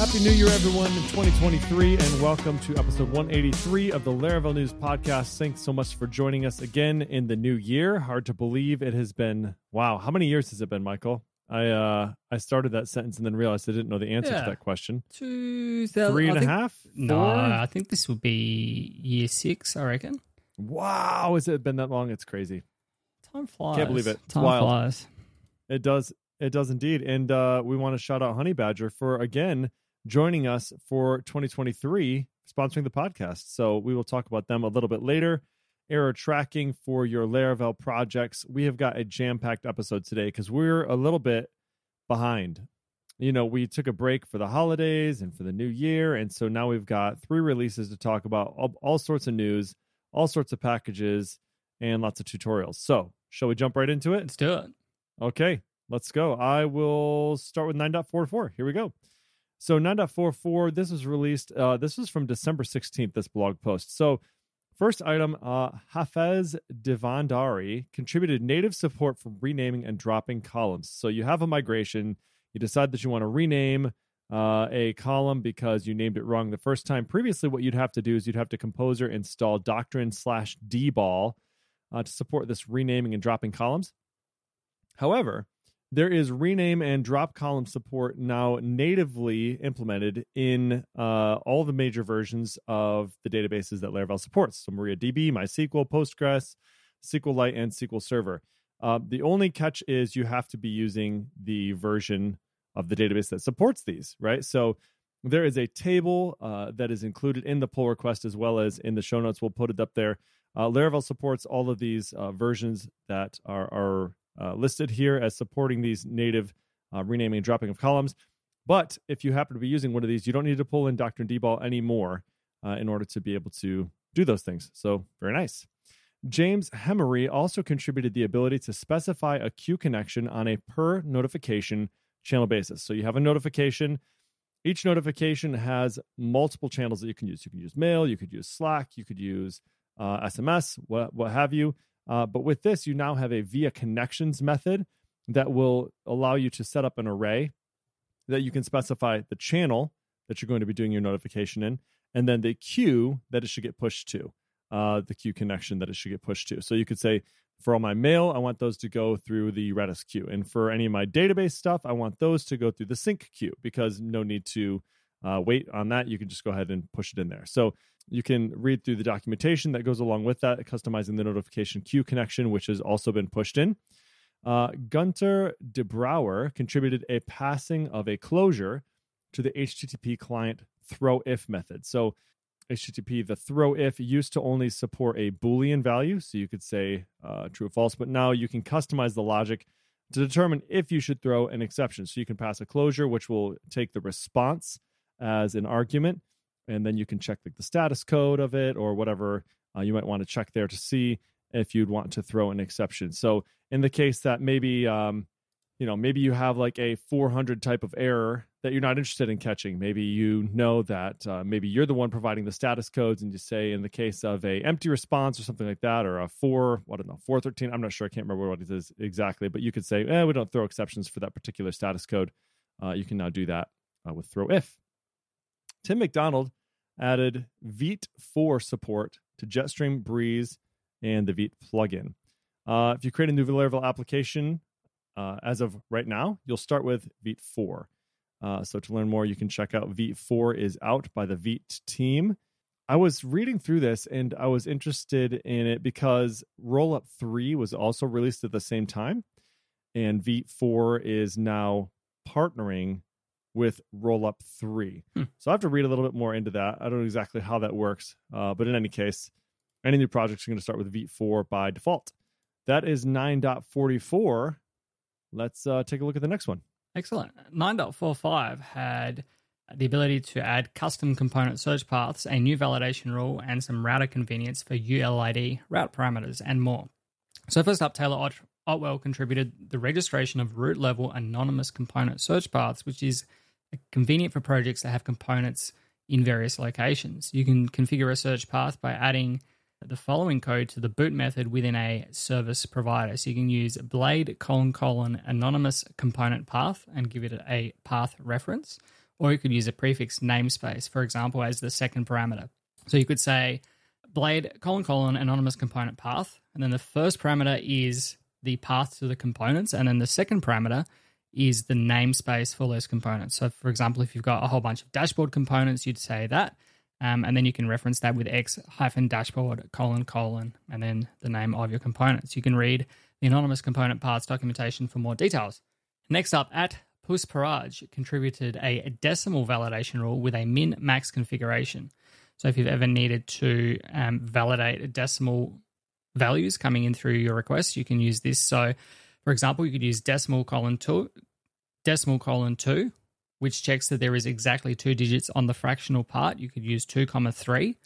Happy New Year, everyone, in 2023, and welcome to episode 183 of the Laravel News Podcast. Thanks so much for joining us again in the new year. Hard to believe it has been, wow, how many years has it been, Michael? I uh I started that sentence and then realized I didn't know the answer Yeah. to that question. Two thousand Three and I a think- half? No, I think this will be year six. I reckon. Wow, has it been that long? It's crazy. Time flies. Can't believe it. It's Time wild. flies. It does. It does indeed. And uh, we want to shout out Honey Badger for again joining us for 2023, sponsoring the podcast. So we will talk about them a little bit later. Error tracking for your Laravel projects. We have got a jam packed episode today because we're a little bit behind. You know, we took a break for the holidays and for the new year. And so now we've got three releases to talk about, all, all sorts of news, all sorts of packages, and lots of tutorials. So, shall we jump right into it? Let's do it. Okay, let's go. I will start with 9.44. Here we go. So 9.44, this was released, uh, this was from December 16th, this blog post. So first item, uh, Hafez Divandari contributed native support for renaming and dropping columns. So you have a migration, you decide that you want to rename uh, a column because you named it wrong the first time. Previously, what you'd have to do is you'd have to composer install doctrine slash dbal uh, to support this renaming and dropping columns. However, there is rename and drop column support now natively implemented in uh, all the major versions of the databases that Laravel supports. So MariaDB, MySQL, Postgres, SQLite, and SQL Server. Uh, the only catch is you have to be using the version of the database that supports these, right? So there is a table uh, that is included in the pull request as well as in the show notes. We'll put it up there. Uh, Laravel supports all of these uh, versions that are, are uh, listed here as supporting these native uh, renaming and dropping of columns. But if you happen to be using one of these, you don't need to pull in Doctrine DBAL anymore uh, in order to be able to do those things. So very nice. James Hemery also contributed the ability to specify a queue connection on a per notification channel basis. So you have a notification. Each notification has multiple channels that you can use. You can use mail, you could use Slack, you could use uh, SMS, what, what have you. Uh, but with this, you now have a via connections method that will allow you to set up an array that you can specify the channel that you're going to be doing your notification in, and then the queue that it should get pushed to, uh, the queue connection that it should get pushed to. So you could say, for all my mail, I want those to go through the Redis queue. And for any of my database stuff, I want those to go through the sync queue because no need to uh, wait on that. You can just go ahead and push it in there. So you can read through the documentation that goes along with that, customizing the notification queue connection, which has also been pushed in. Uh, Gunter de Brouwer contributed a passing of a closure to the HTTP client throw if method. So HTTP, the throw if used to only support a Boolean value. So you could say uh, true or false, but now you can customize the logic to determine if you should throw an exception. So you can pass a closure, which will take the response as an argument, and then you can check like the status code of it or whatever uh, you might want to check there to see if you'd want to throw an exception. So in the case that maybe um, you know maybe you have like a 400 type of error that you're not interested in catching maybe you know that uh, maybe you're the one providing the status codes and you say in the case of a empty response or something like that or a 4 what I don't know 413 I'm not sure I can't remember what it is exactly but you could say eh, we don't throw exceptions for that particular status code uh, you can now do that uh, with throw if Tim McDonald added Vite 4 support to Jetstream Breeze and the Vite plugin. Uh, if you create a new Laravel application, uh, as of right now, you'll start with Vite 4. Uh, so to learn more, you can check out Vite 4 is out by the Vite team. I was reading through this and I was interested in it because Rollup 3 was also released at the same time. And Vite 4 is now partnering with Rollup 3. Hmm. So I have to read a little bit more into that. I don't know exactly how that works. Uh, but in any case, any new projects are going to start with Vite 4 by default. That is 9.44. Let's uh, take a look at the next one. Excellent. 9.45 had the ability to add custom component search paths, a new validation rule, and some router convenience for ULID route parameters and more. So first up, Taylor Ott Otwell contributed the registration of root level anonymous component search paths, which is convenient for projects that have components in various locations. You can configure a search path by adding the following code to the boot method within a service provider. So you can use blade colon colon anonymous component path and give it a path reference, or you could use a prefix namespace, for example, as the second parameter. So you could say blade colon colon anonymous component path, and then the first parameter is the path to the components, and then the second parameter is the namespace for those components. So, for example, if you've got a whole bunch of dashboard components, you'd say that, um, and then you can reference that with x hyphen dashboard colon colon, and then the name of your components. You can read the anonymous component parts documentation for more details. Next up, at Pusparaj contributed a decimal validation rule with a min max configuration. So, if you've ever needed to um, validate decimal values coming in through your request, you can use this. So, for example, you could use decimal colon two, decimal colon two, which checks that there is exactly two digits on the fractional part. You could use two comma three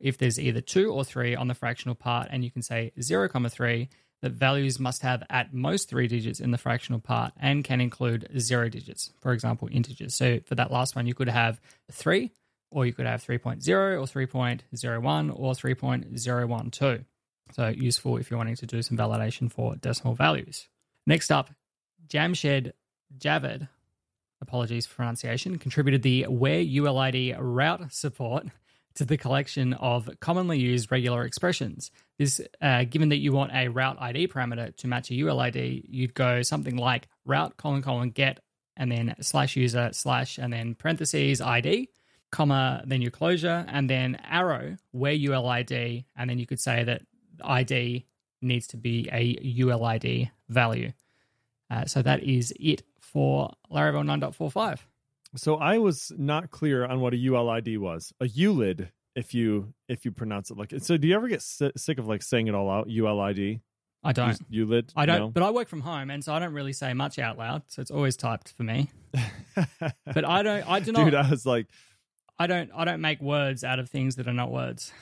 if there's either two or three on the fractional part, and you can say zero comma three. That values must have at most three digits in the fractional part and can include zero digits, for example, integers. So for that last one, you could have three, or you could have 3.0 or 3.01 or 3.012. So useful if you're wanting to do some validation for decimal values. Next up, Jamshed Javed, apologies for pronunciation, contributed the where ULID route support to the collection of commonly used regular expressions. This, uh, given that you want a route ID parameter to match a ULID, you'd go something like route colon colon get and then slash user slash and then parentheses ID, comma then your closure and then arrow where ULID, and then you could say that ID needs to be a ULID value. Uh, so that is it for Laravel 9.45. So I was not clear on what a ULID was. A ULID, if you if you pronounce it like it. So do you ever get sick of like saying it all out? ULID. I don't. ULID. I don't. No? But I work from home, and so I don't really say much out loud. So it's always typed for me. but I don't. I do not. Dude, I was like, I don't. I don't make words out of things that are not words.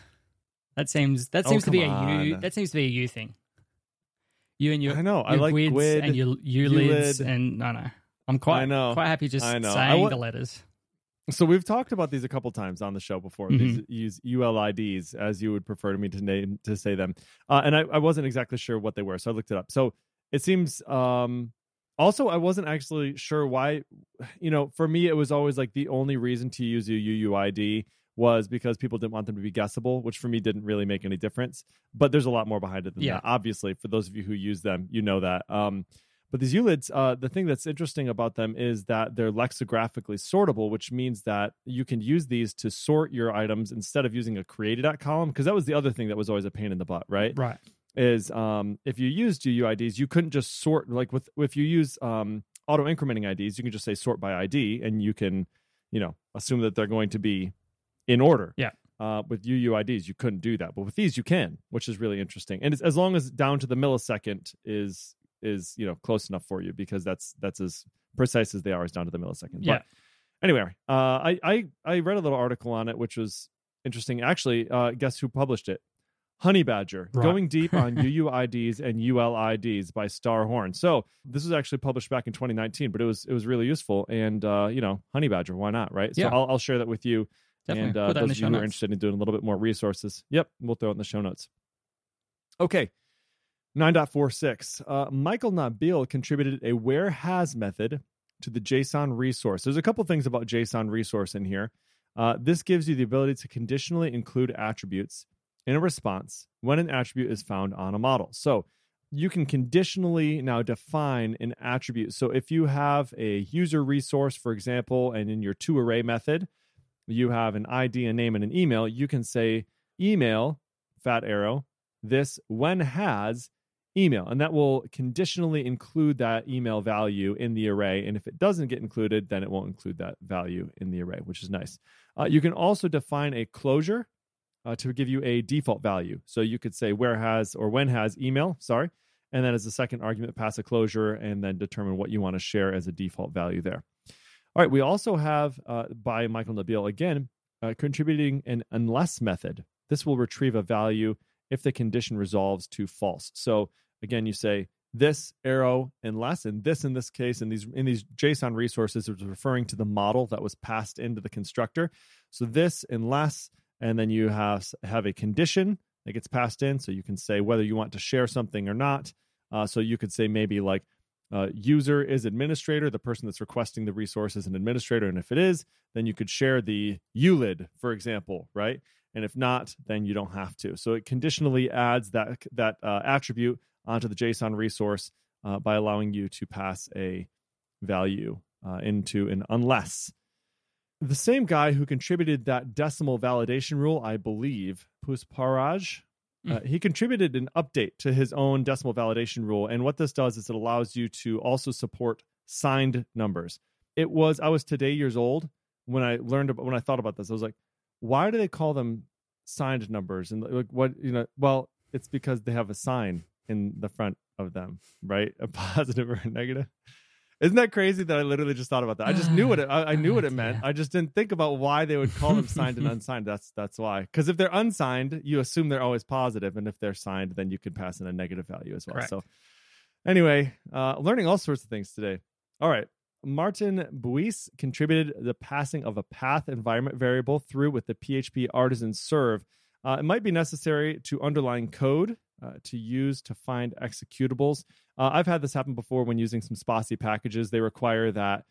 That seems that Oh, seems to be come a you. That seems to be a you thing. You and your I know. I like GUIDs GUID, and your ULIDs ULID. and no no. I'm quite I know. quite happy just I know. I saying wa- the letters. So we've talked about these a couple times on the show before. Mhm. These use ULIDs as you would prefer to me to name to say them, uh, and I, I wasn't exactly sure what they were, so I looked it up. So it seems. Um, also, I wasn't actually sure why. You know, for me, it was always like the only reason to use a UUID was because people didn't want them to be guessable, which for me didn't really make any difference. But there's a lot more behind it than Yeah. that. Obviously, for those of you who use them, you know that. Um, but these ULIDs, uh, the thing that's interesting about them is that they're lexicographically sortable, which means that you can use these to sort your items instead of using a created at column. Because that was the other thing that was always a pain in the butt, right? Right. Is um, if you used UUIDs, you couldn't just sort like with if you use um, auto incrementing IDs, you can just say sort by ID, and you can, you know, assume that they're going to be in order. Yeah. Uh, with UUIDs, you couldn't do that, but with these, you can, which is really interesting. And it's, as long as down to the millisecond is is you know close enough for you, because that's that's as precise as they are is down to the millisecond. Yeah. But anyway, uh, I I I read a little article on it, which was interesting. Actually, uh, guess who published it? Honey Badger, Right. going deep on UUIDs and ULIDs by Starhorn. So this was actually published back in 2019, but it was it was really useful. And uh, you know, Honey Badger, why not, right? So Yeah. I'll, I'll share that with you. Definitely. And uh, Put that in those of you who are interested in doing a little bit more resources, yep, we'll throw it in the show notes. Okay. 9.46. Uh, Michael Nabil contributed a where has method to the JSON resource. There's a couple things about JSON resource in here. Uh, this gives you the ability to conditionally include attributes in a response when an attribute is found on a model. So you can conditionally now define an attribute. So if you have a user resource, for example, and in your to array method, you have an ID, a name, and an email, you can say email, fat arrow, this when has email. And that will conditionally include that email value in the array. And if it doesn't get included, then it won't include that value in the array, which is nice. Uh, you can also define a closure uh, to give you a default value. So you could say where has or when has email, sorry. And then as a second argument, pass a closure and then determine what you want to share as a default value there. All right, we also have uh, by Michael Nabil again uh, contributing an unless method. This will retrieve a value if the condition resolves to false. So again, you say this arrow unless and this in this case in these in these json resources is referring to the model that was passed into the constructor so this unless and then you have have a condition that gets passed in so you can say whether you want to share something or not uh, so you could say maybe like uh, user is administrator the person that's requesting the resource is an administrator and if it is then you could share the ulid for example right? And if not then you don't have to. So it conditionally adds that that uh, attribute onto the json resource uh, by allowing you to pass a value uh, into an unless. The same guy who contributed that decimal validation rule i believe pusparaj uh, he contributed an update to his own decimal validation rule. And what this does is it allows you to also support signed numbers. It was, I was today years old when I learned about, when I thought about this. I was like, why do they call them signed numbers? And like, what, you know, well, it's because they have a sign in the front of them, right? A positive or a negative. Isn't that crazy that I literally just thought about that? I just knew what it, I, I knew what it meant. I just didn't think about why they would call them signed and unsigned. That's that's why. Because if they're unsigned, you assume they're always positive, and if they're signed, then you can pass in a negative value as well. Correct. So, anyway, uh, learning all sorts of things today. All right, Martin Buis contributed the passing of a path environment variable through with the PHP artisan serve. Uh, it might be necessary to underline code uh, to use to find executables. Uh, I've had this happen before when using some Spatie packages. They require that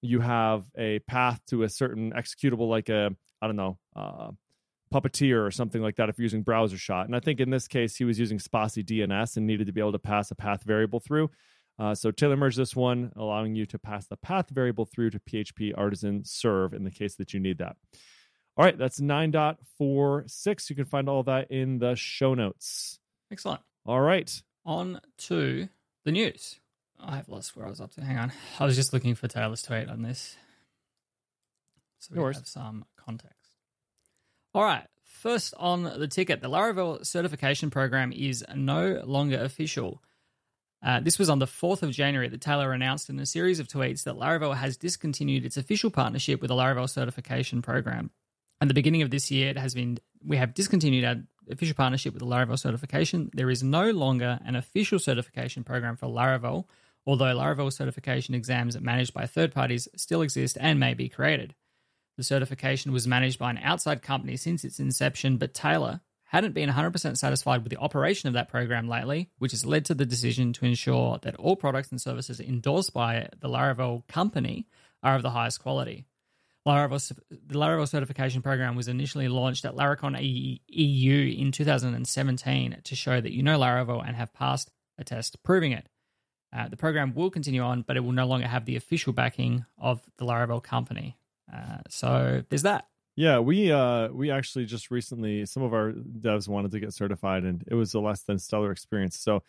you have a path to a certain executable, like a I don't know, uh, Puppeteer or something like that. If you're using Browsershot, and I think in this case he was using Spatie DNS and needed to be able to pass a path variable through. Uh, so Taylor merged this one, allowing you to pass the path variable through to PHP artisan serve in the case that you need that. All right, that's 9.46. You can find all that in the show notes. Excellent. All right. On to the news. I have lost where I was up to. Hang on. I was just looking for Taylor's tweet on this. So we No have some context. All right. First on the ticket, the Laravel certification program is no longer official. Uh, this was on the 4th of January that Taylor announced in a series of tweets that Laravel has discontinued its official partnership with the Laravel certification program. At the beginning of this year, it has been we have discontinued our official partnership with the Laravel certification. There is no longer an official certification program for Laravel, although Laravel certification exams managed by third parties still exist and may be created. The certification was managed by an outside company since its inception, but Taylor hadn't been 100% satisfied with the operation of that program lately, which has led to the decision to ensure that all products and services endorsed by the Laravel company are of the highest quality. Laravel, the Laravel certification program was initially launched at Laracon EU in 2017 to show that you know Laravel and have passed a test proving it. Uh, the program will continue on, but it will no longer have the official backing of the Laravel company. Uh, so there's that. Yeah, we uh we actually just recently some of our devs wanted to get certified and it was a less than stellar experience. So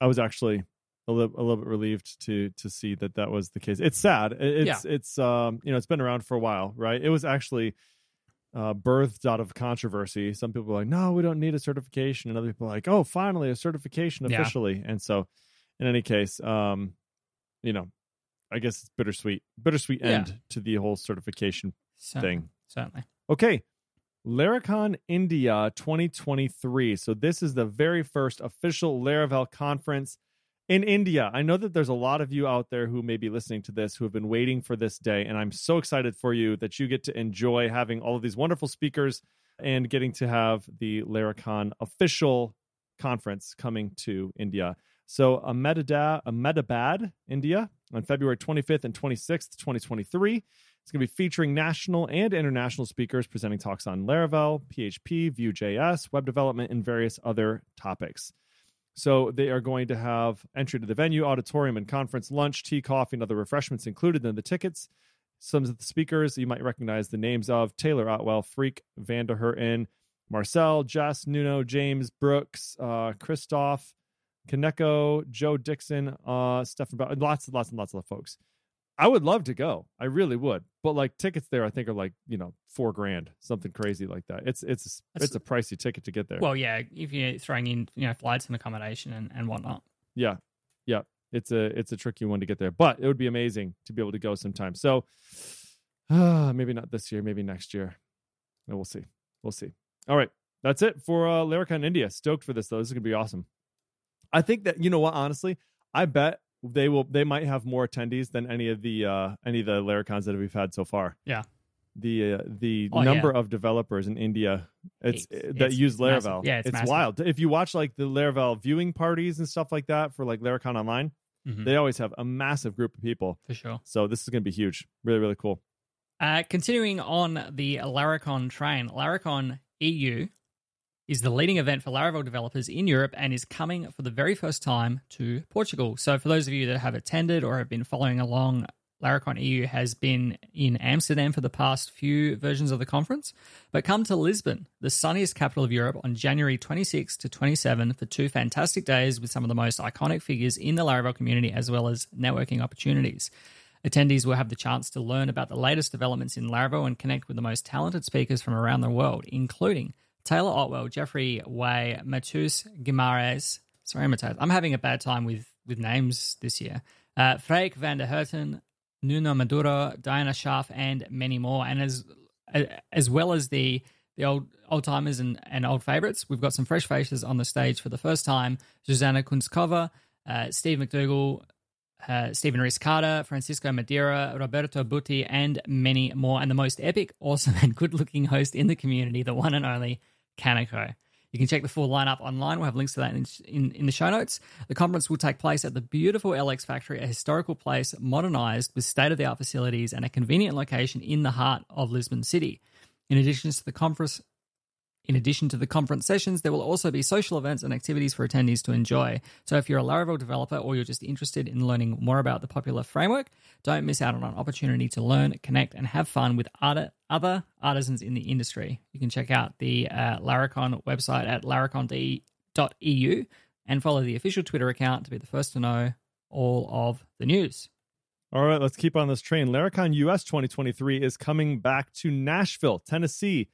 I was actually a little, a little bit relieved to to see that that was the case. It's sad. It- It's it's um you know it's been around for a while, right? It was actually uh, birthed out of controversy. Some people are like, "No, we don't need a certification," and other people are like, "Oh, finally a certification Yeah. officially." And so, in any case, um, you know, I guess it's bittersweet, bittersweet Yeah. end to the whole certification Certainly, thing. certainly. Okay. Laracon India 2023. So this is the very first official Laravel conference in India. I know that there's a lot of you out there who may be listening to this who have been waiting for this day and I'm so excited for you that you get to enjoy having all of these wonderful speakers and getting to have the Laracon official conference coming to India. So Ahmedabad, India on February 25th and 26th, 2023. It's going to be featuring national and international speakers presenting talks on Laravel, PHP, Vue.js, web development, and various other topics. So they are going to have entry to the venue, auditorium, and conference, lunch, tea, coffee, and other refreshments included in the tickets. Some of the speakers you might recognize the names of Taylor Otwell, Freek, Vanderherten, Marcel, Jess, Nuno, James, Brooks, uh, Christoph, Kaneko, Joe Dixon, uh, Stefan, lots and lots and lots of folks. I would love to go. I really would. But like tickets there, I think are like you know four grand, something crazy like that. It's it's That's- it's a pricey ticket to get there. Well, yeah, if you're throwing in you know flights and accommodation and, and whatnot. yeah, yeah. It's a it's a tricky one to get there, but it would be amazing to be able to go sometime. So uh, maybe not this year, maybe next year. And we'll see. We'll see. All right, that's it for uh, Laracon India. Stoked for this though. This is gonna be awesome. I think that you know what, honestly, I bet they will. They might have more attendees than any of the uh, any of the Laracons that we've had so far. Yeah. The uh, the Oh, number yeah. of developers in India it's, It's- that it's use massive. Laravel. Yeah, it's massive. wild. If you watch like the Laravel viewing parties and stuff like that for like Laracon Online, Mhm. they always have a massive group of people. For sure. So this is going to be huge. Really, really cool. Uh, continuing on the Laracon train, Laracon EU is the leading event for Laravel developers in Europe and is coming for the very first time to Portugal. So, for those of you that have attended or have been following along, Laracon EU has been in Amsterdam for the past few versions of the conference, but come to Lisbon, the sunniest capital of Europe, on January 26 to 27 for two fantastic days with some of the most iconic figures in the Laravel community as well as networking opportunities. Attendees will have the chance to learn about the latest developments in Laravel and connect with the most talented speakers from around the world, including Taylor Otwell, Jeffrey Way, Matheus Guimarães. Sorry, Matheus. I'm having a bad time with, with names this year. Uh, Freek van der Herten, Nuno Maduro, Diana Schaff, and many more. And as as well as the the old old timers and, and old favorites, we've got some fresh faces on the stage for the first time. Susanna Kunskova, uh, Steve McDougall, uh, Stephen Rees-Carter, Francisco Madeira, Roberto Butti, and many more. And the most epic, awesome, and good looking host in the community, the one and only Kaneko. You can check the full lineup online. We'll have links to that in, in, in the show notes. The conference will take place at the beautiful LX Factory, a historical place modernized with state of the art facilities and a convenient location in the heart of Lisbon City. In addition to the conference, in addition to the conference sessions, there will also be social events and activities for attendees to enjoy. So if you're a Laravel developer or you're just interested in learning more about the popular framework, don't miss out on an opportunity to learn, connect, and have fun with other artisans in the industry. You can check out the uh, Laracon website at laracon.eu and follow the official Twitter account to be the first to know all of the news. All right, let's keep on this train. Laracon US 2023 is coming back to Nashville, Tennessee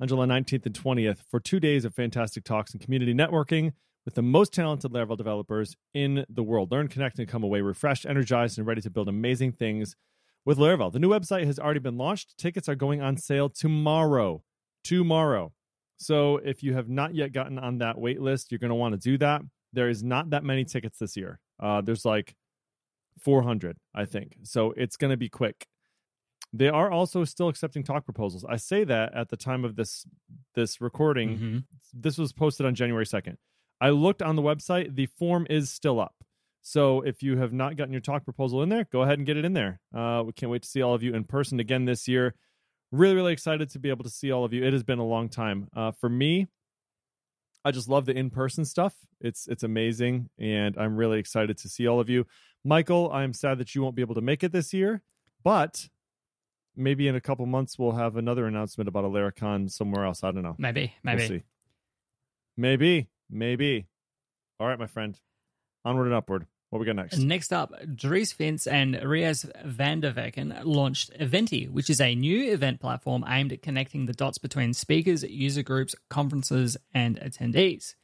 on July 19th and 20th for two days of fantastic talks and community networking with the most talented Laravel developers in the world. Learn, connect, and come away refreshed, energized, and ready to build amazing things with Laravel. The new website has already been launched. Tickets are going on sale tomorrow. Tomorrow. So if you have not yet gotten on that wait list, you're going to want to do that. There is not that many tickets this year. Uh, there's like 400, I think. So it's going to be quick. They are also still accepting talk proposals. I say that at the time of this this recording. Mhm. This was posted on January 2nd. I looked on the website. The form is still up. So if you have not gotten your talk proposal in there, go ahead and get it in there. Uh, we can't wait to see all of you in person again this year. Really, really excited to be able to see all of you. It has been a long time. Uh, for me, I just love the in-person stuff. It's it's amazing, and I'm really excited to see all of you. Michael, I'm sad that you won't be able to make it this year, but maybe in a couple months we'll have another announcement about a Laracon somewhere else. I don't know. Maybe, maybe. We'll. Maybe, maybe. All right, my friend. Onward and upward. What we got next? Next up, Dries Vints and Rias van der Veken launched Eventy, which is a new event platform aimed at connecting the dots between speakers, user groups, conferences, and attendees.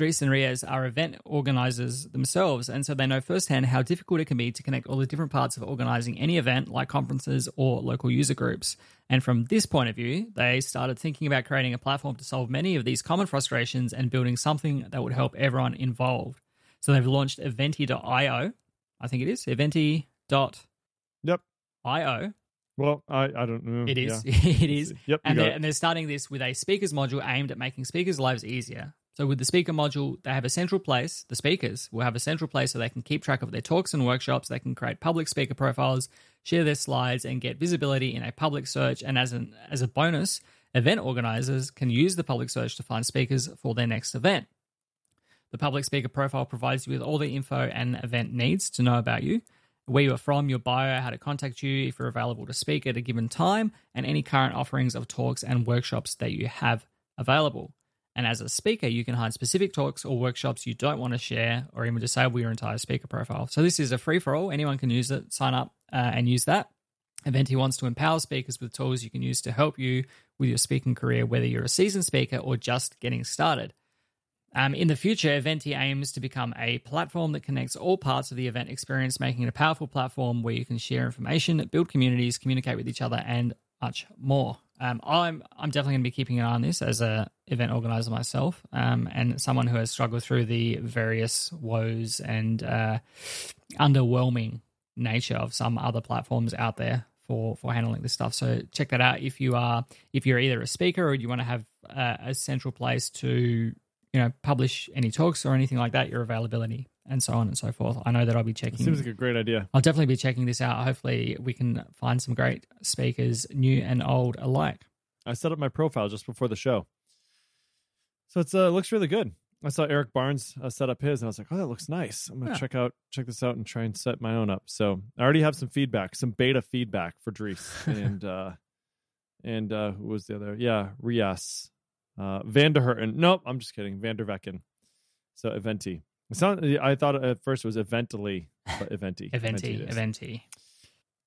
Dries and Rias are event organizers themselves, and so they know firsthand how difficult it can be to connect all the different parts of organizing any event, like conferences or local user groups. And from this point of view, they started thinking about creating a platform to solve many of these common frustrations and building something that would help everyone involved. So they've launched Eventy.io. I think it is Eventy.io. Yep. .io. Well, I I don't know. It is. Yeah. it is. Yep. And they're, it. and they're starting this with a speakers module aimed at making speakers' lives easier. So with the speaker module, they have a central place. The speakers will have a central place so they can keep track of their talks and workshops. They can create public speaker profiles, share their slides, and get visibility in a public search. And as an as a bonus, event organizers can use the public search to find speakers for their next event. The public speaker profile provides you with all the info an event needs to know about you, where you are from, your bio, how to contact you, if you're available to speak at a given time, and any current offerings of talks and workshops that you have available. And as a speaker, you can hide specific talks or workshops you don't want to share, or even disable your entire speaker profile. So this is a free for all. Anyone can use it. Sign up uh, and use that. Eventy wants to empower speakers with tools you can use to help you with your speaking career, whether you're a seasoned speaker or just getting started. Um, in the future, Eventy aims to become a platform that connects all parts of the event experience, making it a powerful platform where you can share information, build communities, communicate with each other, and much more. Um, I'm I'm definitely going to be keeping an eye on this as a event organizer myself, um, and someone who has struggled through the various woes and uh, underwhelming nature of some other platforms out there for for handling this stuff. So check that out if you are if you're either a speaker or you want to have uh, a central place to you know publish any talks or anything like that, your availability and so on and so forth. I know that I'll be checking. Seems like a great idea. I'll definitely be checking this out. Hopefully, we can find some great speakers, new and old alike. I set up my profile just before the show, so it's uh, looks really good. I saw Eric Barnes uh, set up his, and I was like, "Oh, that looks nice." I'm gonna Yeah. check out check this out and try and set my own up. So I already have some feedback, some beta feedback for Dries and uh and uh who was the other? Yeah, Rias, uh, Van der Herten. Nope, I'm just kidding. Van der Veken. So Eventy. Sound, I thought at first it was Eventily, but Eventy. Eventy, it is. Eventy.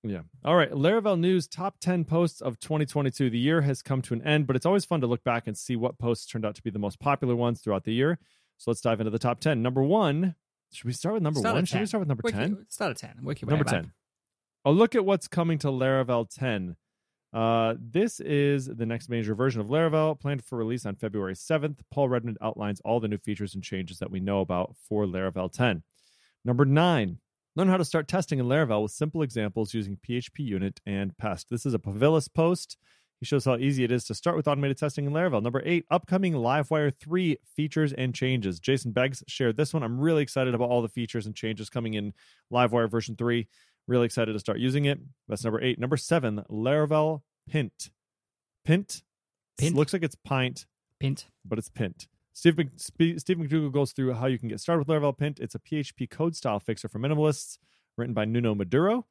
Yeah. All right. Laravel News top 10 posts of 2022. The year has come to an end, but it's always fun to look back and see what posts turned out to be the most popular ones throughout the year. So let's dive into the top 10. Number one, should we start with number one? Should we start with number 10? your- Start at ten. Work your way Number back. 10. A look at what's coming to Laravel 10. Uh, this is the next major version of Laravel, planned for release on February 7th. Paul Redmond outlines all the new features and changes that we know about for Laravel 10. Number nine, learn how to start testing in Laravel with simple examples using PHP Unit and Pest. This is a Povilas post. He shows how easy it is to start with automated testing in Laravel. Number eight, upcoming Livewire 3 features and changes. Jason Beggs shared this one. I'm really excited about all the features and changes coming in Livewire version 3. Really excited to start using it. That's number eight. Number seven, Laravel Pint. Pint. Pint? Looks like it's pint, Pint. but it's Pint. Steve, Steve McDougall goes through how you can get started with Laravel Pint. It's a PHP code style fixer for minimalists, written by Nuno Maduro.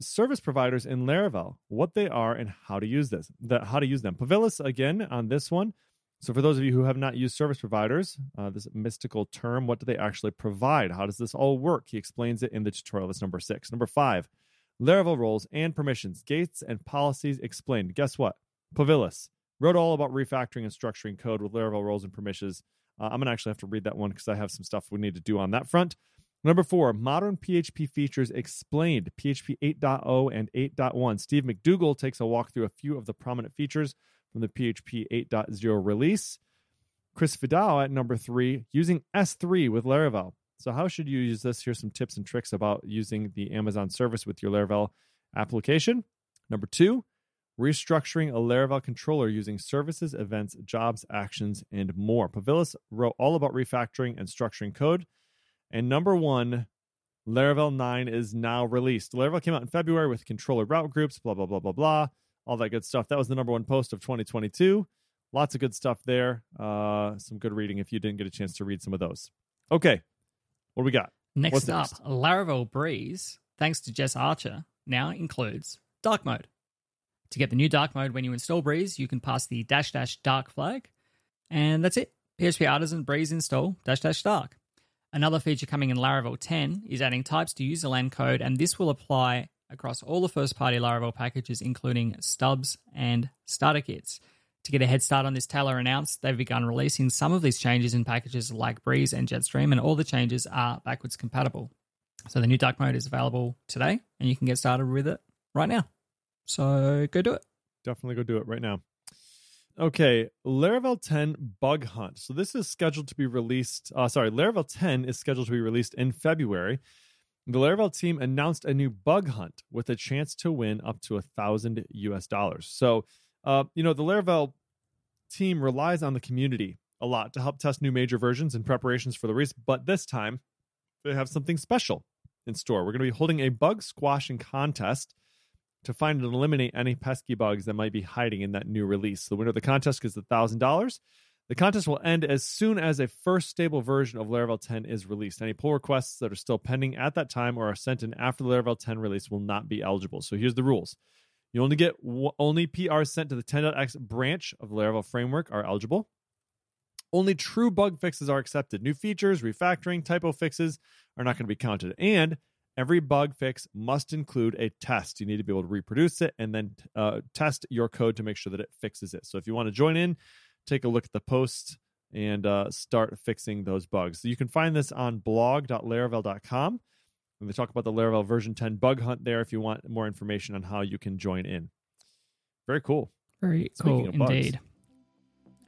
Service providers in Laravel, what they are and how to use this, the, how to use them. Povilas again on this one. So for those of you who have not used service providers, uh, this mystical term, what do they actually provide? How does this all work? He explains it in the tutorial. That's number six. Number five, Laravel roles and permissions, gates and policies explained. Guess what? Povilas wrote all about refactoring and structuring code with Laravel roles and permissions. Uh, I'm going to actually have to read that one because I have some stuff we need to do on that front. Number four, modern PHP features explained, PHP 8.0 and 8.1. Steve McDougall takes a walk through a few of the prominent features from the PHP 8.0 release. Chris Vidal at number three, using S3 with Laravel. So, how should you use this? Here's some tips and tricks about using the Amazon service with your Laravel application. Number two, restructuring a Laravel controller using services, events, jobs, actions, and more. Povilas wrote all about refactoring and structuring code. And number one, Laravel 9 is now released. Laravel came out in February with controller route groups, blah, blah, blah, blah, blah, all that good stuff. That was the number one post of 2022. Lots of good stuff there. Uh, some good reading if you didn't get a chance to read some of those. Okay, what do we got? Next What's up, next? Laravel Breeze, thanks to Jess Archer, now includes dark mode. To get the new dark mode when you install Breeze, you can pass the dash dash dark flag, and that's it. PHP Artisan Breeze install dash dash dark. Another feature coming in Laravel 10 is adding types to userland code, and this will apply across all the first party Laravel packages, including stubs and starter kits. To get a head start on this, Taylor announced they've begun releasing some of these changes in packages like Breeze and Jetstream, and all the changes are backwards compatible. So the new dark mode is available today, and you can get started with it right now. So go do it. Definitely go do it right now. Okay, Laravel 10 bug hunt. So this is scheduled to be released. Uh, sorry, Laravel 10 is scheduled to be released in February. The Laravel team announced a new bug hunt with a chance to win up to a thousand US dollars. So, uh, you know, the Laravel team relies on the community a lot to help test new major versions and preparations for the release. But this time, they have something special in store. We're going to be holding a bug squashing contest to find and eliminate any pesky bugs that might be hiding in that new release. The winner of the contest gets a $1,000. The contest will end as soon as a first stable version of Laravel 10 is released. Any pull requests that are still pending at that time or are sent in after the Laravel 10 release will not be eligible. So here's the rules. You only get only PRs sent to the 10.x branch of the Laravel framework are eligible. Only true bug fixes are accepted. New features, refactoring, typo fixes are not going to be counted. And every bug fix must include a test. You need to be able to reproduce it and then uh, test your code to make sure that it fixes it. So if you want to join in, take a look at the post and uh, start fixing those bugs. So you can find this on blog.laravel.com. And they talk about the Laravel version 10 bug hunt there if you want more information on how you can join in. Very cool. Very Speaking cool indeed. bugs.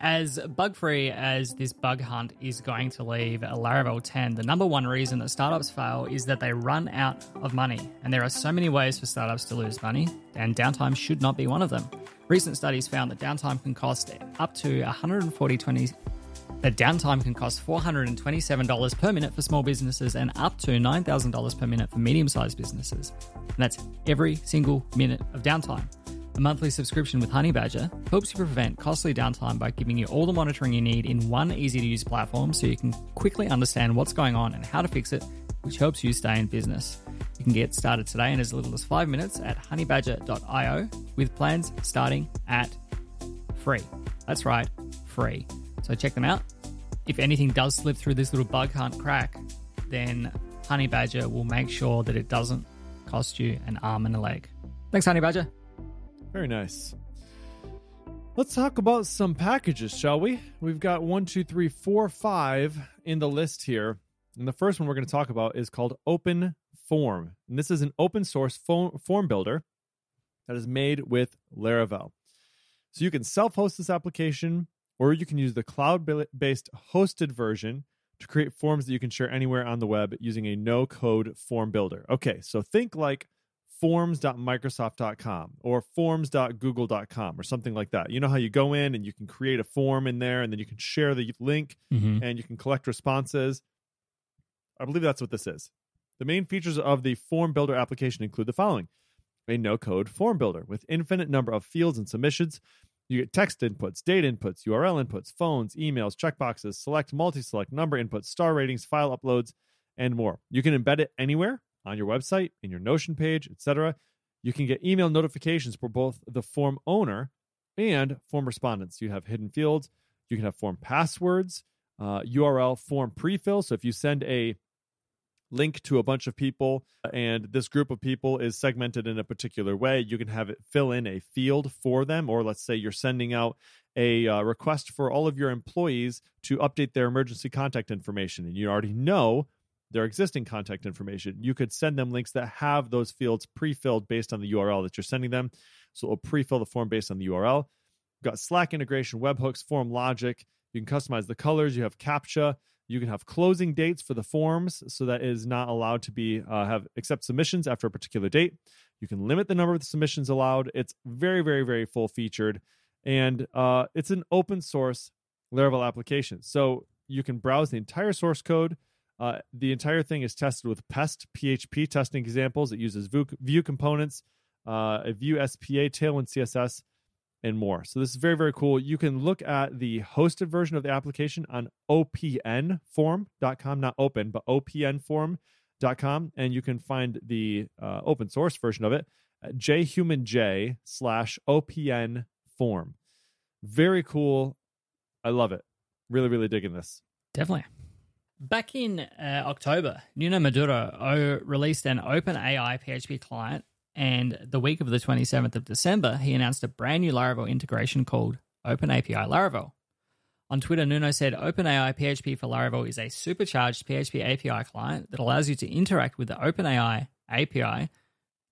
As bug free as this bug hunt is going to leave Laravel 10, the number one reason that startups fail is that they run out of money. And there are so many ways for startups to lose money, and downtime should not be one of them. Recent studies found that downtime can cost up to 140 20 that downtime can cost $427 per minute for small businesses and up to $9,000 per minute for medium sized businesses. And that's every single minute of downtime. A monthly subscription with Honeybadger helps you prevent costly downtime by giving you all the monitoring you need in one easy to use platform so you can quickly understand what's going on and how to fix it, which helps you stay in business. You can get started today in as little as five minutes at honeybadger.io with plans starting at free. That's right, free. So check them out. If anything does slip through this little bug hunt crack, then Honey Badger will make sure that it doesn't cost you an arm and a leg. Thanks, Honey Badger. Very nice. Let's talk about some packages, shall we? We've got one, two, three, four, five in the list here. And the first one we're going to talk about is called Open Form. And this is an open source form, builder that is made with Laravel. So you can self host this application, or you can use the cloud based hosted version to create forms that you can share anywhere on the web using a no code form builder. Okay, so think like forms.microsoft.com or forms.google.com or something like that. You know how you go in and you can create a form in there and then you can share the link Mm-hmm. and you can collect responses. I believe that's what this is. The main features of the form builder application include the following a no code form builder with infinite number of fields and submissions. You get text inputs, data inputs, URL inputs, phones, emails, checkboxes, select, multi select, number inputs, star ratings, file uploads, and more. You can embed it anywhere on your website, in your Notion page, etc. You can get email notifications for both the form owner and form respondents. You have hidden fields. You can have form passwords, uh, URL form prefill. So if you send a link to a bunch of people and this group of people is segmented in a particular way, you can have it fill in a field for them. Or let's say you're sending out a uh, request for all of your employees to update their emergency contact information, and you already know their existing contact information. You could send them links that have those fields pre-filled based on the URL that you're sending them. So it'll pre-fill the form based on the URL. You've got Slack integration, webhooks, form logic. You can customize the colors. You have CAPTCHA. You can have closing dates for the forms, so that is not allowed to be uh, have accept submissions after a particular date. You can limit the number of submissions allowed. It's very, very, very full featured, and uh, it's an open source Laravel application. So you can browse the entire source code. Uh, the entire thing is tested with PEST PHP testing examples. It uses Vue, Vue components, uh, a Vue SPA, Tailwind CSS, and more. So this is very, very cool. You can look at the hosted version of the application on opnform.com, not open, but opnform.com. And you can find the uh, open source version of it at jhumanj slash opn form. Very cool. I love it. Really, really digging this. Definitely. Back in uh, October, Nuno Maduro released an OpenAI PHP client, and the week of the 27th of December, he announced a brand new Laravel integration called OpenAPI Laravel. On Twitter, Nuno said OpenAI PHP for Laravel is a supercharged PHP API client that allows you to interact with the OpenAI API.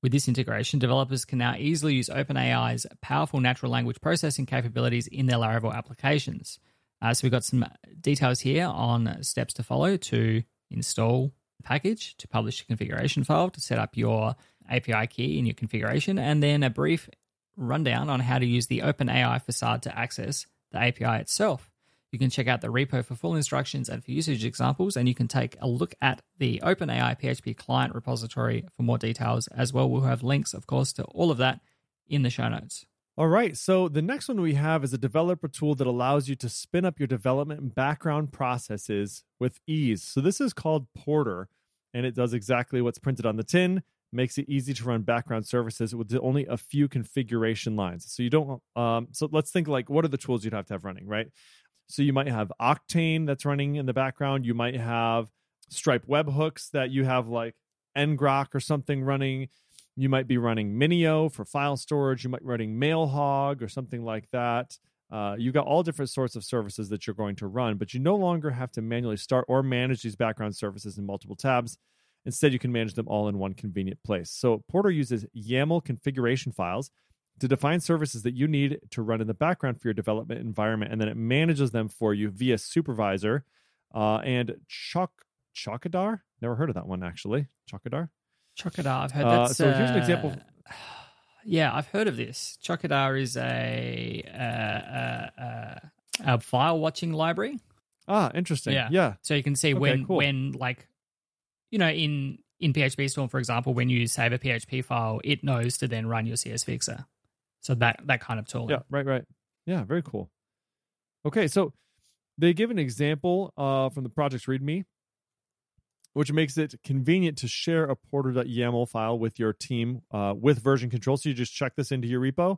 With this integration, developers can now easily use OpenAI's powerful natural language processing capabilities in their Laravel applications. Uh, so we've got some details here on steps to follow to install the package, to publish a configuration file, to set up your API key in your configuration, and then a brief rundown on how to use the OpenAI facade to access the API itself. You can check out the repo for full instructions and for usage examples, and you can take a look at the OpenAI PHP client repository for more details as well. We'll have links, of course, to all of that in the show notes. All right. So the next one we have is a developer tool that allows you to spin up your development and background processes with ease. So this is called Porter, and it does exactly what's printed on the tin. Makes it easy to run background services with only a few configuration lines. So you don't. Um, so let's think like what are the tools you'd have to have running, right? So you might have Octane that's running in the background. You might have Stripe webhooks that you have like ngrok or something running. You might be running Minio for file storage. You might be running Mailhog or something like that. Uh, you got all different sorts of services that you're going to run, but you no longer have to manually start or manage these background services in multiple tabs. Instead, you can manage them all in one convenient place. So Porter uses YAML configuration files to define services that you need to run in the background for your development environment, and then it manages them for you via supervisor uh, and Chokidar. Never heard of that one actually. Chokidar. Chokidar. I've heard Uh, that. so here's an example. Yeah, I've heard of this. Chokidar is a, uh, uh, uh, a file watching library. Ah, interesting. Yeah. Yeah. So you can see Okay, when cool. when like you know in in PHP Storm, for example, when you save a PHP file, it knows to then run your CS fixer. So that that kind of tool. Yeah, right, right. Yeah, very cool. Okay, so they give an example uh, from the project's README, which makes it convenient to share a porter.yaml file with your team uh, with version control. So you just check this into your repo.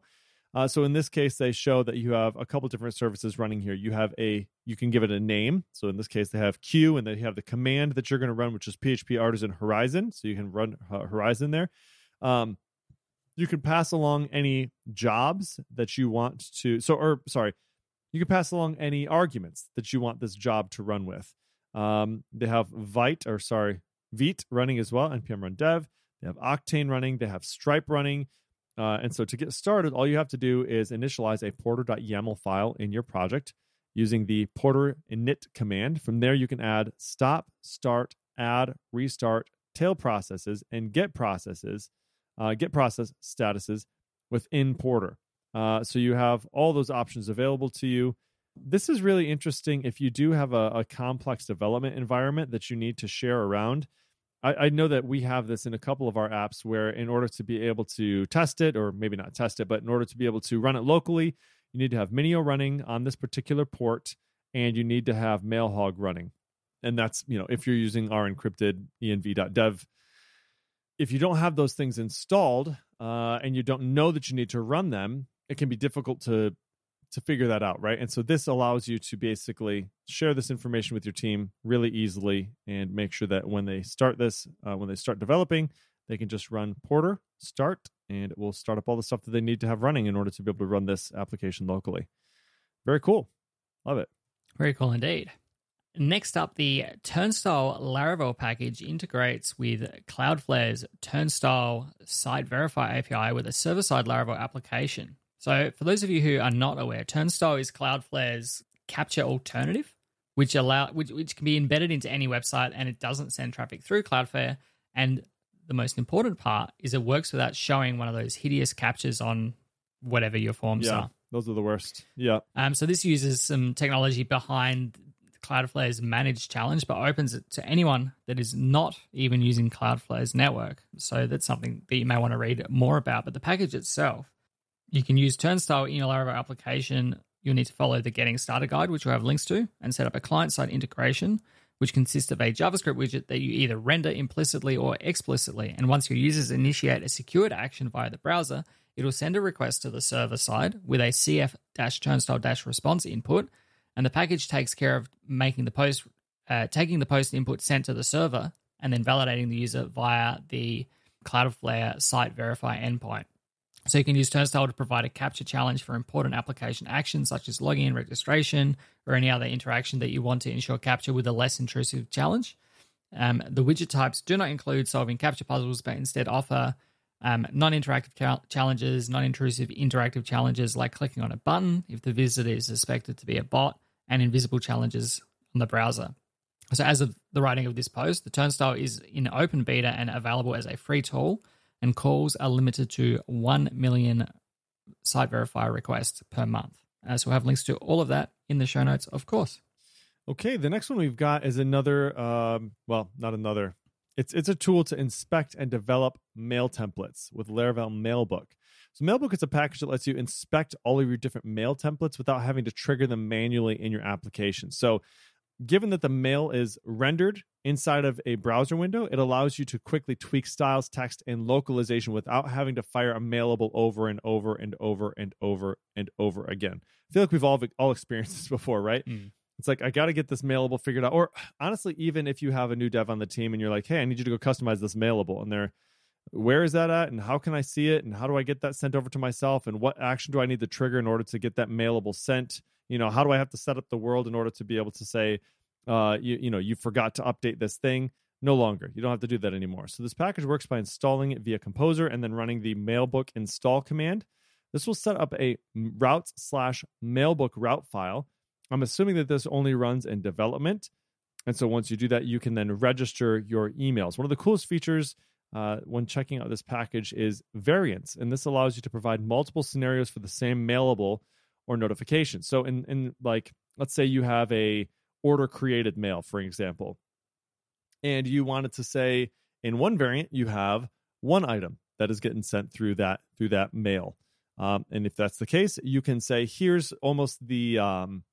Uh, so in this case, they show that you have a couple different services running here. You have a, you can give it a name. So in this case, they have Q, and they have the command that you're going to run, which is PHP Artisan Horizon. So you can run uh, Horizon there. Um, you can pass along any jobs that you want to so or sorry you can pass along any arguments that you want this job to run with um, they have vite or sorry vite running as well npm run dev they have octane running they have stripe running uh, and so to get started all you have to do is initialize a porter.yaml file in your project using the porter init command from there you can add stop start add restart tail processes and get processes uh, get process statuses within Porter. Uh, so you have all those options available to you. This is really interesting if you do have a, a complex development environment that you need to share around. I, I know that we have this in a couple of our apps where, in order to be able to test it, or maybe not test it, but in order to be able to run it locally, you need to have Minio running on this particular port, and you need to have Mailhog running. And that's, you know, if you're using our encrypted env.dev if you don't have those things installed uh, and you don't know that you need to run them, it can be difficult to to figure that out, right? And so this allows you to basically share this information with your team really easily and make sure that when they start this, uh, when they start developing, they can just run Porter start and it will start up all the stuff that they need to have running in order to be able to run this application locally. Very cool. Love it. Very cool indeed. Next up, the Turnstile Laravel package integrates with Cloudflare's Turnstile Site Verify API with a server side Laravel application. So, for those of you who are not aware, Turnstile is Cloudflare's CAPTCHA alternative, which allow which, which can be embedded into any website and it doesn't send traffic through Cloudflare. And the most important part is it works without showing one of those hideous CAPTCHAs on whatever your forms yeah, are. those are the worst. Yeah. Um, so this uses some technology behind Cloudflare's managed challenge, but opens it to anyone that is not even using Cloudflare's network. So that's something that you may want to read more about. But the package itself, you can use Turnstile in your Laravel application. You'll need to follow the Getting Started guide, which we'll have links to, and set up a client side integration, which consists of a JavaScript widget that you either render implicitly or explicitly. And once your users initiate a secured action via the browser, it'll send a request to the server side with a CF turnstile response input and the package takes care of making the post, uh, taking the post input sent to the server, and then validating the user via the Cloudflare site verify endpoint. So you can use Turnstile to provide a CAPTCHA challenge for important application actions such as logging login, registration, or any other interaction that you want to ensure capture with a less intrusive challenge. Um, the widget types do not include solving CAPTCHA puzzles, but instead offer um, non-interactive ch- challenges, non-intrusive interactive challenges like clicking on a button if the visitor is suspected to be a bot, and invisible challenges on the browser. So, as of the writing of this post, the Turnstile is in open beta and available as a free tool, and calls are limited to 1 million site verifier requests per month. Uh, so, we'll have links to all of that in the show notes, of course. Okay, the next one we've got is another. Um, well, not another. It's it's a tool to inspect and develop mail templates with Laravel Mailbook. So Mailbook is a package that lets you inspect all of your different mail templates without having to trigger them manually in your application. So given that the mail is rendered inside of a browser window, it allows you to quickly tweak styles, text, and localization without having to fire a mailable over and over and over and over and over again. I feel like we've all all experienced this before, right? Mm. It's like I got to get this mailable figured out. Or honestly, even if you have a new dev on the team and you're like, "Hey, I need you to go customize this mailable," and they're where is that at and how can I see it and how do I get that sent over to myself and what action do I need to trigger in order to get that mailable sent? You know, how do I have to set up the world in order to be able to say, uh, you, you know, you forgot to update this thing? No longer. You don't have to do that anymore. So this package works by installing it via Composer and then running the Mailbook install command. This will set up a routes slash mailbook route file. I'm assuming that this only runs in development. And so once you do that, you can then register your emails. One of the coolest features uh, when checking out this package is variants, and this allows you to provide multiple scenarios for the same mailable or notification. So in in like let's say you have a order created mail, for example, and you wanted to say in one variant you have one item that is getting sent through that through that mail. Um, and if that's the case, you can say, here's almost the um,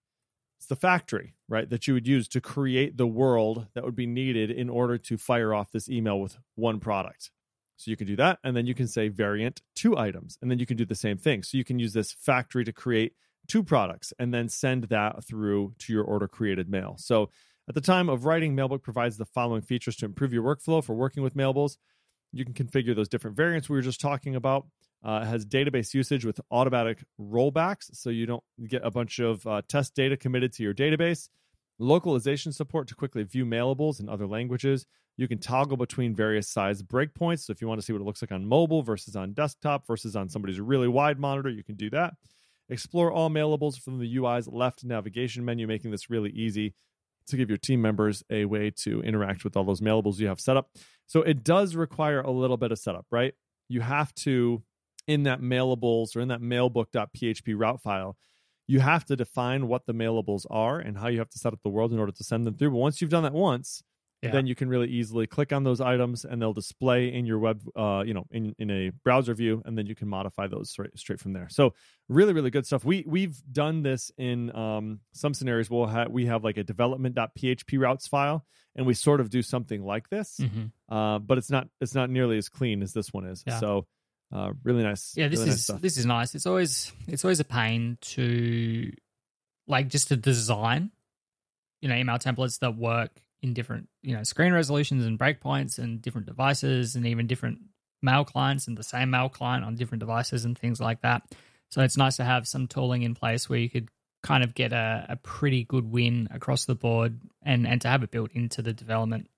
it's the factory, right, that you would use to create the world that would be needed in order to fire off this email with one product. So you can do that, and then you can say variant two items, and then you can do the same thing. So you can use this factory to create two products and then send that through to your order created mail. So at the time of writing, Mailbook provides the following features to improve your workflow for working with Mailables. You can configure those different variants we were just talking about. Uh, it has database usage with automatic rollbacks, so you don't get a bunch of uh, test data committed to your database. Localization support to quickly view mailables in other languages. You can toggle between various size breakpoints. So if you want to see what it looks like on mobile versus on desktop versus on somebody's really wide monitor, you can do that. Explore all mailables from the UI's left navigation menu, making this really easy to give your team members a way to interact with all those mailables you have set up. So it does require a little bit of setup, right? You have to in that mailables or in that mailbook.php route file, you have to define what the mailables are and how you have to set up the world in order to send them through. But once you've done that once, yeah. then you can really easily click on those items and they'll display in your web, uh, you know, in, in a browser view, and then you can modify those straight, straight from there. So really, really good stuff. We we've done this in um, some scenarios. We'll have we have like a development.php routes file, and we sort of do something like this, mm-hmm. uh, but it's not it's not nearly as clean as this one is. Yeah. So uh, really nice. Yeah, this really is nice this is nice. It's always it's always a pain to like just to design, you know, email templates that work in different you know screen resolutions and breakpoints and different devices and even different mail clients and the same mail client on different devices and things like that. So it's nice to have some tooling in place where you could kind of get a, a pretty good win across the board and and to have it built into the development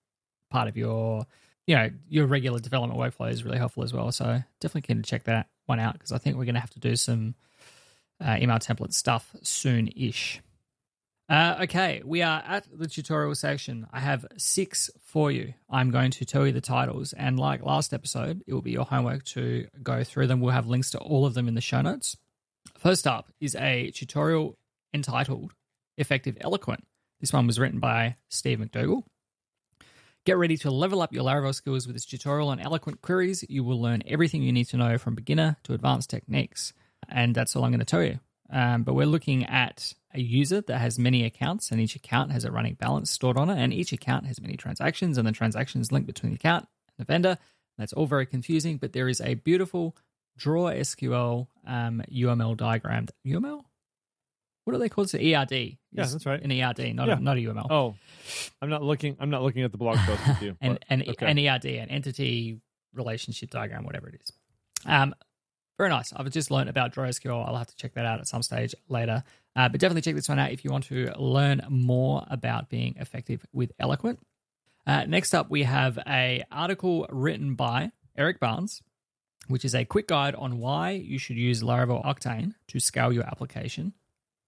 part of your you know, your regular development workflow is really helpful as well. So definitely can check that one out because I think we're going to have to do some uh, email template stuff soon ish. Uh, okay, we are at the tutorial section. I have six for you. I'm going to tell you the titles, and like last episode, it will be your homework to go through them. We'll have links to all of them in the show notes. First up is a tutorial entitled Effective Eloquent. This one was written by Steve McDougall. Get ready to level up your Laravel skills with this tutorial on eloquent queries. You will learn everything you need to know from beginner to advanced techniques. And that's all I'm going to tell you. Um, but we're looking at a user that has many accounts, and each account has a running balance stored on it, and each account has many transactions, and the transactions linked between the account and the vendor. That's all very confusing, but there is a beautiful draw SQL um, UML diagram. UML? what are they called? It's an ERD. Yeah, that's right. An ERD, not yeah. a, not a UML. Oh, I'm not looking. I'm not looking at the blog post with you. and an, okay. an ERD, an entity relationship diagram, whatever it is. Um, very nice. I've just learned about DrawSQL. I'll have to check that out at some stage later. Uh, but definitely check this one out if you want to learn more about being effective with Eloquent. Uh, next up, we have a article written by Eric Barnes, which is a quick guide on why you should use Laravel Octane to scale your application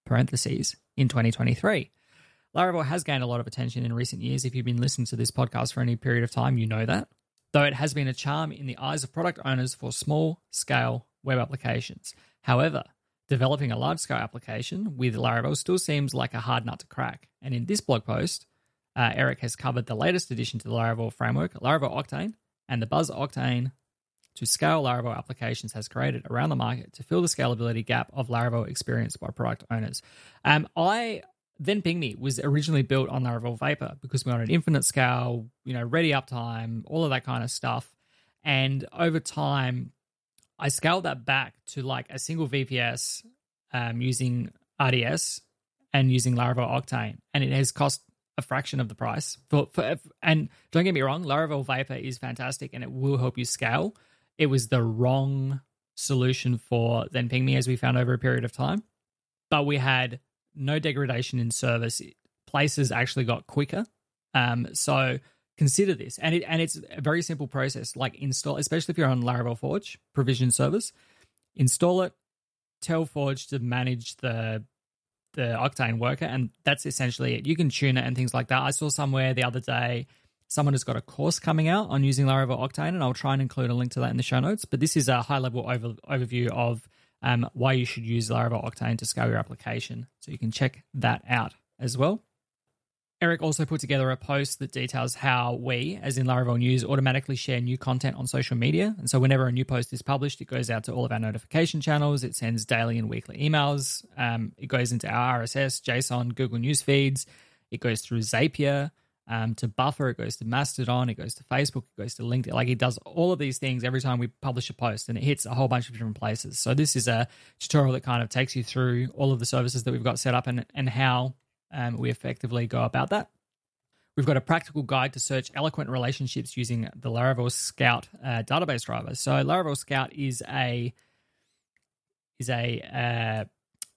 parentheses, in 2023. Laravel has gained a lot of attention in recent years. If you've been listening to this podcast for any period of time, you know that. Though it has been a charm in the eyes of product owners for small scale web applications. However, developing a large scale application with Laravel still seems like a hard nut to crack. And in this blog post, uh, Eric has covered the latest addition to the Laravel framework, Laravel Octane, and the Buzz Octane to scale Laravel applications has created around the market to fill the scalability gap of Laravel experienced by product owners. Um, I thenpingme was originally built on Laravel Vapor because we wanted infinite scale, you know, ready uptime, all of that kind of stuff. And over time, I scaled that back to like a single VPS um, using RDS and using Laravel Octane, and it has cost a fraction of the price. For, for, and don't get me wrong, Laravel Vapor is fantastic and it will help you scale it was the wrong solution for thenpingme as we found over a period of time. But we had no degradation in service. Places actually got quicker. Um, so consider this, and it and it's a very simple process. Like install, especially if you're on Laravel Forge provision service, install it, tell Forge to manage the the Octane worker, and that's essentially it. You can tune it and things like that. I saw somewhere the other day someone has got a course coming out on using Laravel Octane, and I'll try and include a link to that in the show notes. But this is a high level over, overview of um, why you should use Laravel Octane to scale your application. So you can check that out as well. Eric also put together a post that details how we, as in Laravel News, automatically share new content on social media. And so whenever a new post is published, it goes out to all of our notification channels. It sends daily and weekly emails. Um, it goes into our RSS, JSON, Google News feeds. It goes through Zapier um, to Buffer. It goes to Mastodon. It goes to Facebook. It goes to LinkedIn. Like it does all of these things every time we publish a post, and it hits a whole bunch of different places. So this is a tutorial that kind of takes you through all of the services that we've got set up and and how um, we effectively go about that. We've got a practical guide to search eloquent relationships using the Laravel Scout uh, database driver. So Laravel Scout is a is a uh,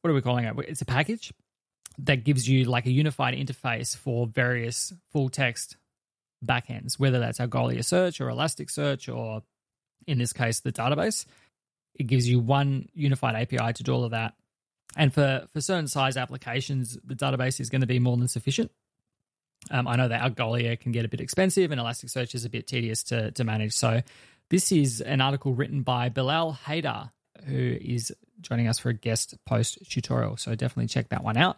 what are we calling it? It's a package that gives you like a unified interface for various full text backends, whether that's Algolia Search or Elasticsearch or in this case the database. It gives you one unified API to do all of that and for, for certain size applications, the database is going to be more than sufficient. Um, I know that Algolia can get a bit expensive and Elasticsearch is a bit tedious to, to manage. So, this is an article written by Bilal Haidar, who is joining us for a guest post tutorial. So, definitely check that one out.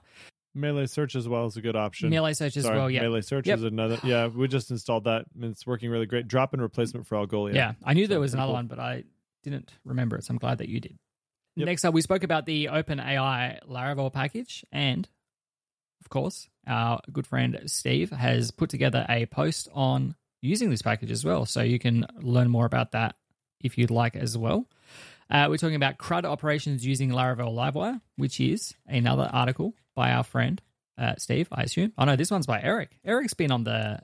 Meilisearch as well is a good option. Meilisearch as Sorry, well, yeah. Meilisearch Yep. is another. Yeah, we just installed that. and It's working really great. Drop in replacement for Algolia. Yeah, I knew there was another cool. one, but I didn't remember it. So I'm glad that you did. Yep. Next up, we spoke about the OpenAI Laravel package, and of course, our good friend Steve has put together a post on using this package as well. So you can learn more about that if you'd like as well. Uh, we're talking about CRUD operations using Laravel Livewire, which is another article by our friend uh, Steve. I assume. Oh no, this one's by Eric. Eric's been on the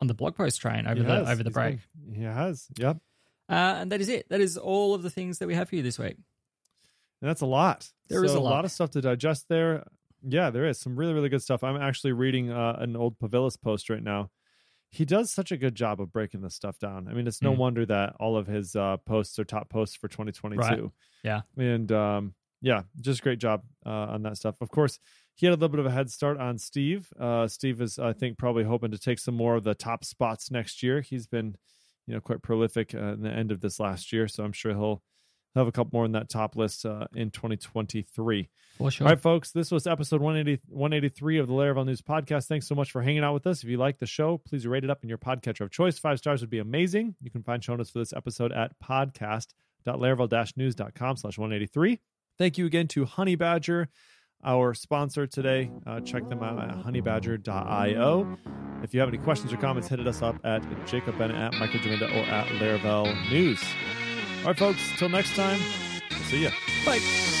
on the blog post train over He the has. over the He's break. been- He has. Yep. Uh, and that is it. That is all of the things that we have for you this week. And that's a lot. There There is is a lot. of stuff to digest there. Yeah, there is some really, really good stuff. I'm actually reading uh, an old Povilas post right now. He does such a good job of breaking this stuff down. I mean, it's no Mm. wonder that all of his uh, posts are top posts for 2022. Right. Yeah. And um, yeah, just great job uh, on that stuff. Of course, he had a little bit of a head start on Steve. Uh, Steve is, I think, probably hoping to take some more of the top spots next year. He's been, you know, quite prolific uh, in the end of this last year, so I'm sure he'll have a couple more in that top list uh, in 2023. For sure. All right, folks, this was episode 180, 183 of the Laravel News Podcast. Thanks so much for hanging out with us. If you like the show, please rate it up in your podcatcher of choice. Five stars would be amazing. You can find show notes for this episode at podcast.laravel-news.com slash 183. Thank you again to Honey Badger, our sponsor today. Uh, check them out at honeybadger.io. If you have any questions or comments, hit us up at Jacob Bennett at Michael Dyrynda or at Laravel News. All right, folks, till next time, see ya. Bye.